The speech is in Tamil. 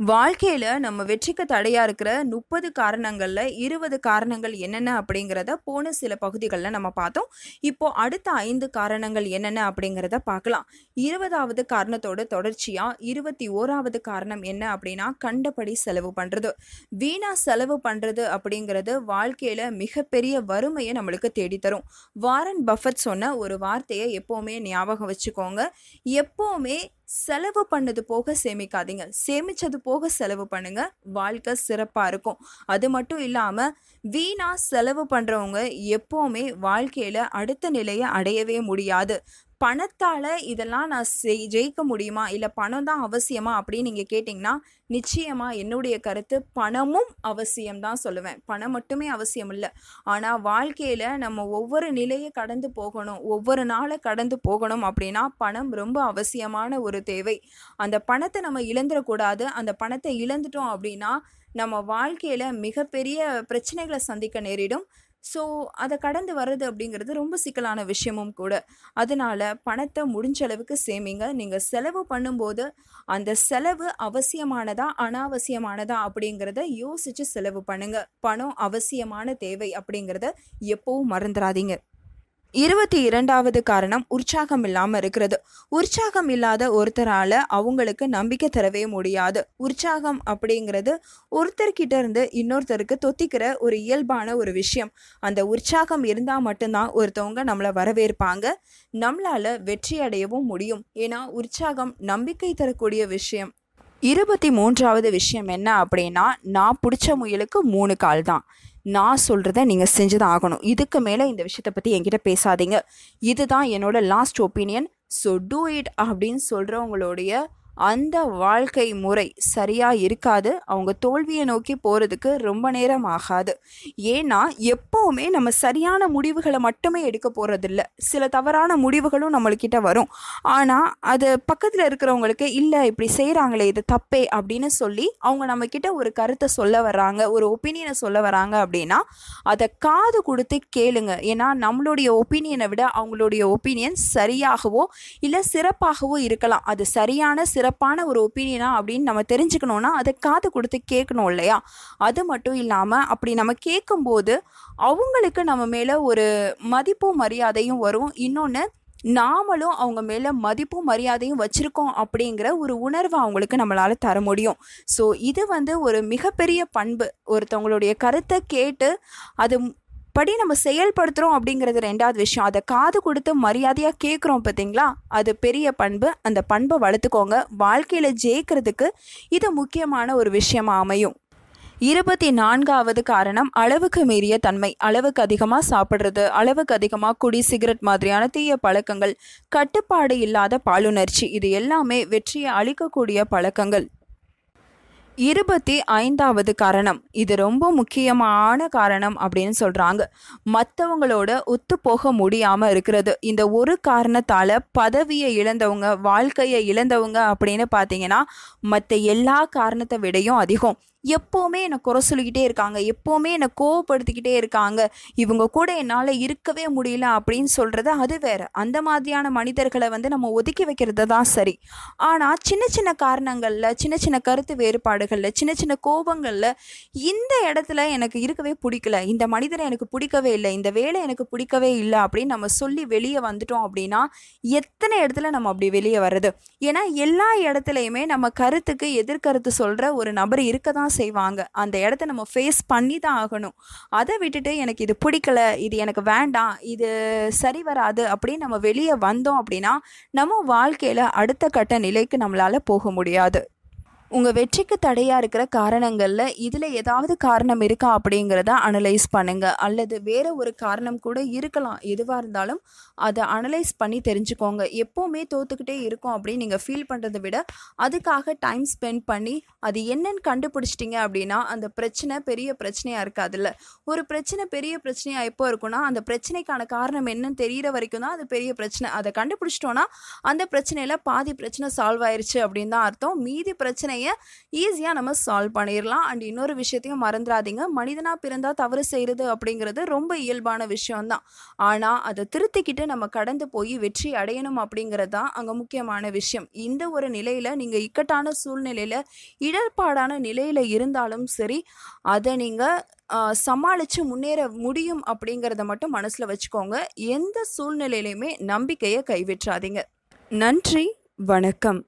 வாழ்க்கையில் நம்ம வெற்றிக்கு தடையாக இருக்கிற முப்பது காரணங்களில் இருபது காரணங்கள் என்னென்ன அப்படிங்கிறத போன சில பகுதிகளில் நம்ம பார்த்தோம். இப்போ அடுத்த ஐந்து காரணங்கள் என்னென்ன அப்படிங்கிறத பார்க்கலாம். இருபதாவது காரணத்தோட தொடர்ச்சியாக இருபத்தி ஓராவது காரணம் என்ன அப்படின்னா கண்டபடி செலவு பண்ணுறது வீணாக செலவு பண்ணுறது அப்படிங்கிறது வாழ்க்கையில் மிகப்பெரிய வறுமையை நம்மளுக்கு தேடித்தரும். வாரன் பஃபட் சொன்ன ஒரு வார்த்தையை எப்போவுமே ஞாபகம் வச்சுக்கோங்க. எப்போவுமே செலவு பண்ணது போக சேமிக்காதீங்க. சேமிச்சது போக செலவு பண்ணுங்க. வாழ்க்கை சிறப்பாக இருக்கும். அது மட்டும் இல்லாமல் வீணா செலவு பண்ணுறவங்க எப்போவுமே வாழ்க்கையில் அடுத்த நிலையை அடையவே முடியாது. பணத்தால் இதெல்லாம் நான் செய் ஜெயிக்க முடியுமா? இல்லை பணம் தான் அவசியமா? அப்படின்னு நீங்கள் கேட்டிங்கன்னா நிச்சயமாக என்னுடைய கருத்து பணமும் அவசியம்தான் சொல்லுவேன். பணம் மட்டுமே அவசியம் இல்லை. ஆனால் வாழ்க்கையில் நம்ம ஒவ்வொரு நிலையை கடந்து போகணும். ஒவ்வொரு நாளை கடந்து போகணும் அப்படின்னா பணம் ரொம்ப அவசியமான ஒரு தேவை. அந்த பணத்தை நம்ம இழந்துடக்கூடாது. அந்த பணத்தை இழந்துட்டோம் அப்படின்னா நம்ம வாழ்க்கையில் மிகப்பெரிய பிரச்சனைகளை சந்திக்க நேரிடும். ஸோ அதை கடந்து வர்றது அப்படிங்கிறது ரொம்ப சிக்கலான விஷயமும் கூட. அதனால பணத்தை முடிஞ்ச அளவுக்கு சேமிங்க. நீங்கள் செலவு பண்ணும்போது அந்த செலவு அவசியமானதா அனாவசியமானதா அப்படிங்கிறத யோசித்து செலவு பண்ணுங்கள் பணம் அவசியமான தேவை அப்படிங்கிறத எப்போவும் மறந்துடாதீங்க. இருபத்தி இரண்டாவது காரணம் உற்சாகம் இல்லாமல் இருக்கிறது. உற்சாகம் இல்லாத ஒருத்தரால் அவங்களுக்கு நம்பிக்கை தரவே முடியாது. உற்சாகம் அப்படிங்கிறது ஒருத்தர்கிட்ட இருந்து இன்னொருத்தருக்கு தொத்திக்கிற ஒரு இயல்பான ஒரு விஷயம். அந்த உற்சாகம் இருந்தால் மட்டும்தான் ஒருத்தவங்க நம்மளை வரவேற்பாங்க. நம்மளால் வெற்றி அடையவும் முடியும். ஏன்னா உற்சாகம் நம்பிக்கை தரக்கூடிய விஷயம். இருபத்தி மூன்றாவது விஷயம் என்ன அப்படின்னா நான் பிடிச்ச முயலுக்கு மூணு கால் தான் நான் சொல்கிறத நீங்கள் செஞ்சு தான் ஆகணும். இதுக்கு மேலே இந்த விஷயத்தை பற்றி என்கிட்ட பேசாதீங்க. இதுதான் என்னோடய last opinion so do it அப்படின்னு சொல்கிறவங்களுடைய அந்த வாழ்க்கை முறை சரியாக இருக்காது. அவங்க தோல்வியை நோக்கி போகிறதுக்கு ரொம்ப நேரம் ஆகாது. ஏன்னா எப்போவுமே நம்ம சரியான முடிவுகளை மட்டுமே எடுக்க போகிறதில்ல சில தவறான முடிவுகளும் நம்மளுக்கிட்ட வரும். ஆனால் அது பக்கத்தில் இருக்கிறவங்களுக்கு இல்லை இப்படி செய்கிறாங்களே இது தப்பே அப்படின்னு சொல்லி அவங்க நம்மக்கிட்ட ஒரு கருத்தை சொல்ல வர்றாங்க ஒரு ஒப்பீனியனை சொல்ல வராங்க அப்படின்னா அதை காது கொடுத்து கேளுங்க. ஏன்னா நம்மளுடைய ஒப்பீனியனை விட அவங்களுடைய ஒப்பீனியன் சரியாகவோ இல்லை சிறப்பாகவோ இருக்கலாம். அது சரியான சிறப்பான ஒரு ஒப்பீனியனா அப்படின்னு நம்ம தெரிஞ்சுக்கணுன்னா அதை காது கொடுத்து கேட்கணும் இல்லையா? அது மட்டும் இல்லாமல் அப்படி நம்ம கேட்கும்போது அவங்களுக்கு நம்ம மேலே ஒரு மதிப்பும் மரியாதையும் வரும். இன்னொன்று நாமளும் அவங்க மேலே மதிப்பும் மரியாதையும் வச்சுருக்கோம் அப்படிங்கிற ஒரு உணர்வை அவங்களுக்கு நம்மளால் தர முடியும். ஸோ இது வந்து ஒரு மிகப்பெரிய பண்பு. ஒருத்தவங்களுடைய கருத்தை கேட்டு அது படி நம்ம செயல்படுத்துகிறோம் அப்படிங்கிறது ரெண்டாவது விஷயம். அதை காது கொடுத்து மரியாதையாக கேட்குறோம் பார்த்தீங்களா அது பெரிய பண்பு. அந்த பண்பை வளர்த்துக்கோங்க. வாழ்க்கையில் ஜெயிக்கிறதுக்கு இது முக்கியமான ஒரு விஷயமாக அமையும். இருபத்தி நான்காவது காரணம் அளவுக்கு மீறிய தன்மை. அளவுக்கு அதிகமாக சாப்பிட்றது அளவுக்கு அதிகமாக குடி சிகரெட் மாதிரியான தீய பழக்கங்கள் கட்டுப்பாடு இல்லாத பாலுணர்ச்சி. இது எல்லாமே வெற்றியை அளிக்கக்கூடிய பழக்கங்கள். இருபத்தி ஐந்தாவது காரணம். இது ரொம்ப முக்கியமான காரணம் அப்படின்னு சொல்கிறாங்க மற்றவங்களோட ஒத்து போக முடியாமல் இருக்கிறது. இந்த ஒரு காரணத்தால் பதவியை இழந்தவங்க வாழ்க்கையை இழந்தவங்க அப்படின்னு பார்த்தீங்கன்னா மற்ற எல்லா காரணத்தை விடையும் அதிகம். எப்போவுமே என்னை குறை சொல்லிக்கிட்டே இருக்காங்க. எப்போவுமே என்னை கோவப்படுத்திக்கிட்டே இருக்காங்க. இவங்க கூட என்னால் இருக்கவே முடியல அப்படின்னு சொல்கிறது அது வேறு. அந்த மாதிரியான மனிதர்களை வந்து நம்ம ஒதுக்கி வைக்கிறது தான் சரி. ஆனால் சின்ன சின்ன காரணங்களில் சின்ன சின்ன கருத்து வேறுபாடு வேறுபாடுகளில் சின்ன சின்ன கோபங்களில் இந்த இடத்துல எனக்கு இருக்கவே பிடிக்கல. இந்த மனிதரை எனக்கு பிடிக்கவே இல்லை. இந்த வேலை எனக்கு பிடிக்கவே இல்லை அப்படின்னு நம்ம சொல்லி வெளியே வந்துட்டோம் அப்படின்னா எத்தனை இடத்துல நம்ம அப்படி வெளியே வர்றது? ஏன்னா எல்லா இடத்துலையுமே நம்ம கருத்துக்கு எதிர்கருத்து சொல்கிற ஒரு நபர் இருக்க தான் செய்வாங்க. அந்த இடத்த நம்ம ஃபேஸ் பண்ணி தான் ஆகணும். அதை விட்டுட்டு எனக்கு இது பிடிக்கல இது எனக்கு வேண்டாம் இது சரி வராது அப்படின்னு நம்ம வெளியே வந்தோம் அப்படின்னா நம்ம வாழ்க்கையில் அடுத்த கட்ட நிலைக்கு நம்மளால் போக முடியாது. உங்கள் வெற்றிக்கு தடையாக இருக்கிற காரணங்களில் இதில் ஏதாவது காரணம் இருக்கா அப்படிங்கிறத அனலைஸ் பண்ணுங்கள் அல்லது வேறு ஒரு காரணம் கூட இருக்கலாம். எதுவாக இருந்தாலும் அதை அனலைஸ் பண்ணி தெரிஞ்சுக்கோங்க. எப்போவுமே தோத்துக்கிட்டே இருக்கும் அப்படின்னு நீங்கள் ஃபீல் பண்ணுறதை விட அதுக்காக டைம் ஸ்பெண்ட் பண்ணி அது என்னன்னு கண்டுபிடிச்சிட்டிங்க அப்படின்னா அந்த பிரச்சனை பெரிய பிரச்சனையாக இருக்காதுல்ல. ஒரு பிரச்சனை பெரிய பிரச்சனையாக எப்போ இருக்குன்னா அந்த பிரச்சனைக்கான காரணம் என்னன்னு தெரிகிற வரைக்கும் தான் அது பெரிய பிரச்சனை. அதை கண்டுபிடிச்சிட்டோன்னா அந்த பிரச்சனையில் பாதி பிரச்சனை சால்வ் ஆயிடுச்சு அப்படின்னு தான் அர்த்தம். மீதி பிரச்சனை பிரச்சனையை ஈஸியாக நம்ம சால்வ் பண்ணிடலாம் அண்ட் இன்னொரு விஷயத்தையும் மறந்துடாதீங்க மனிதனாக பிறந்தால் தவறு செய்கிறது அப்படிங்கிறது ரொம்ப இயல்பான விஷயம்தான். ஆனால் அதை திருத்திக்கிட்டு நம்ம கடந்து போய் வெற்றி அடையணும் அப்படிங்கிறது தான் அங்கே முக்கியமான விஷயம். இந்த ஒரு நிலையில் நீங்கள் இக்கட்டான சூழ்நிலையில் இடர்பாடான நிலையில் இருந்தாலும் சரி அதை நீங்கள் சமாளித்து முன்னேற முடியும் அப்படிங்கிறத மட்டும் மனசில் வச்சுக்கோங்க. எந்த சூழ்நிலையிலையுமே நம்பிக்கையை கைவிட்றாதீங்க. நன்றி. வணக்கம்.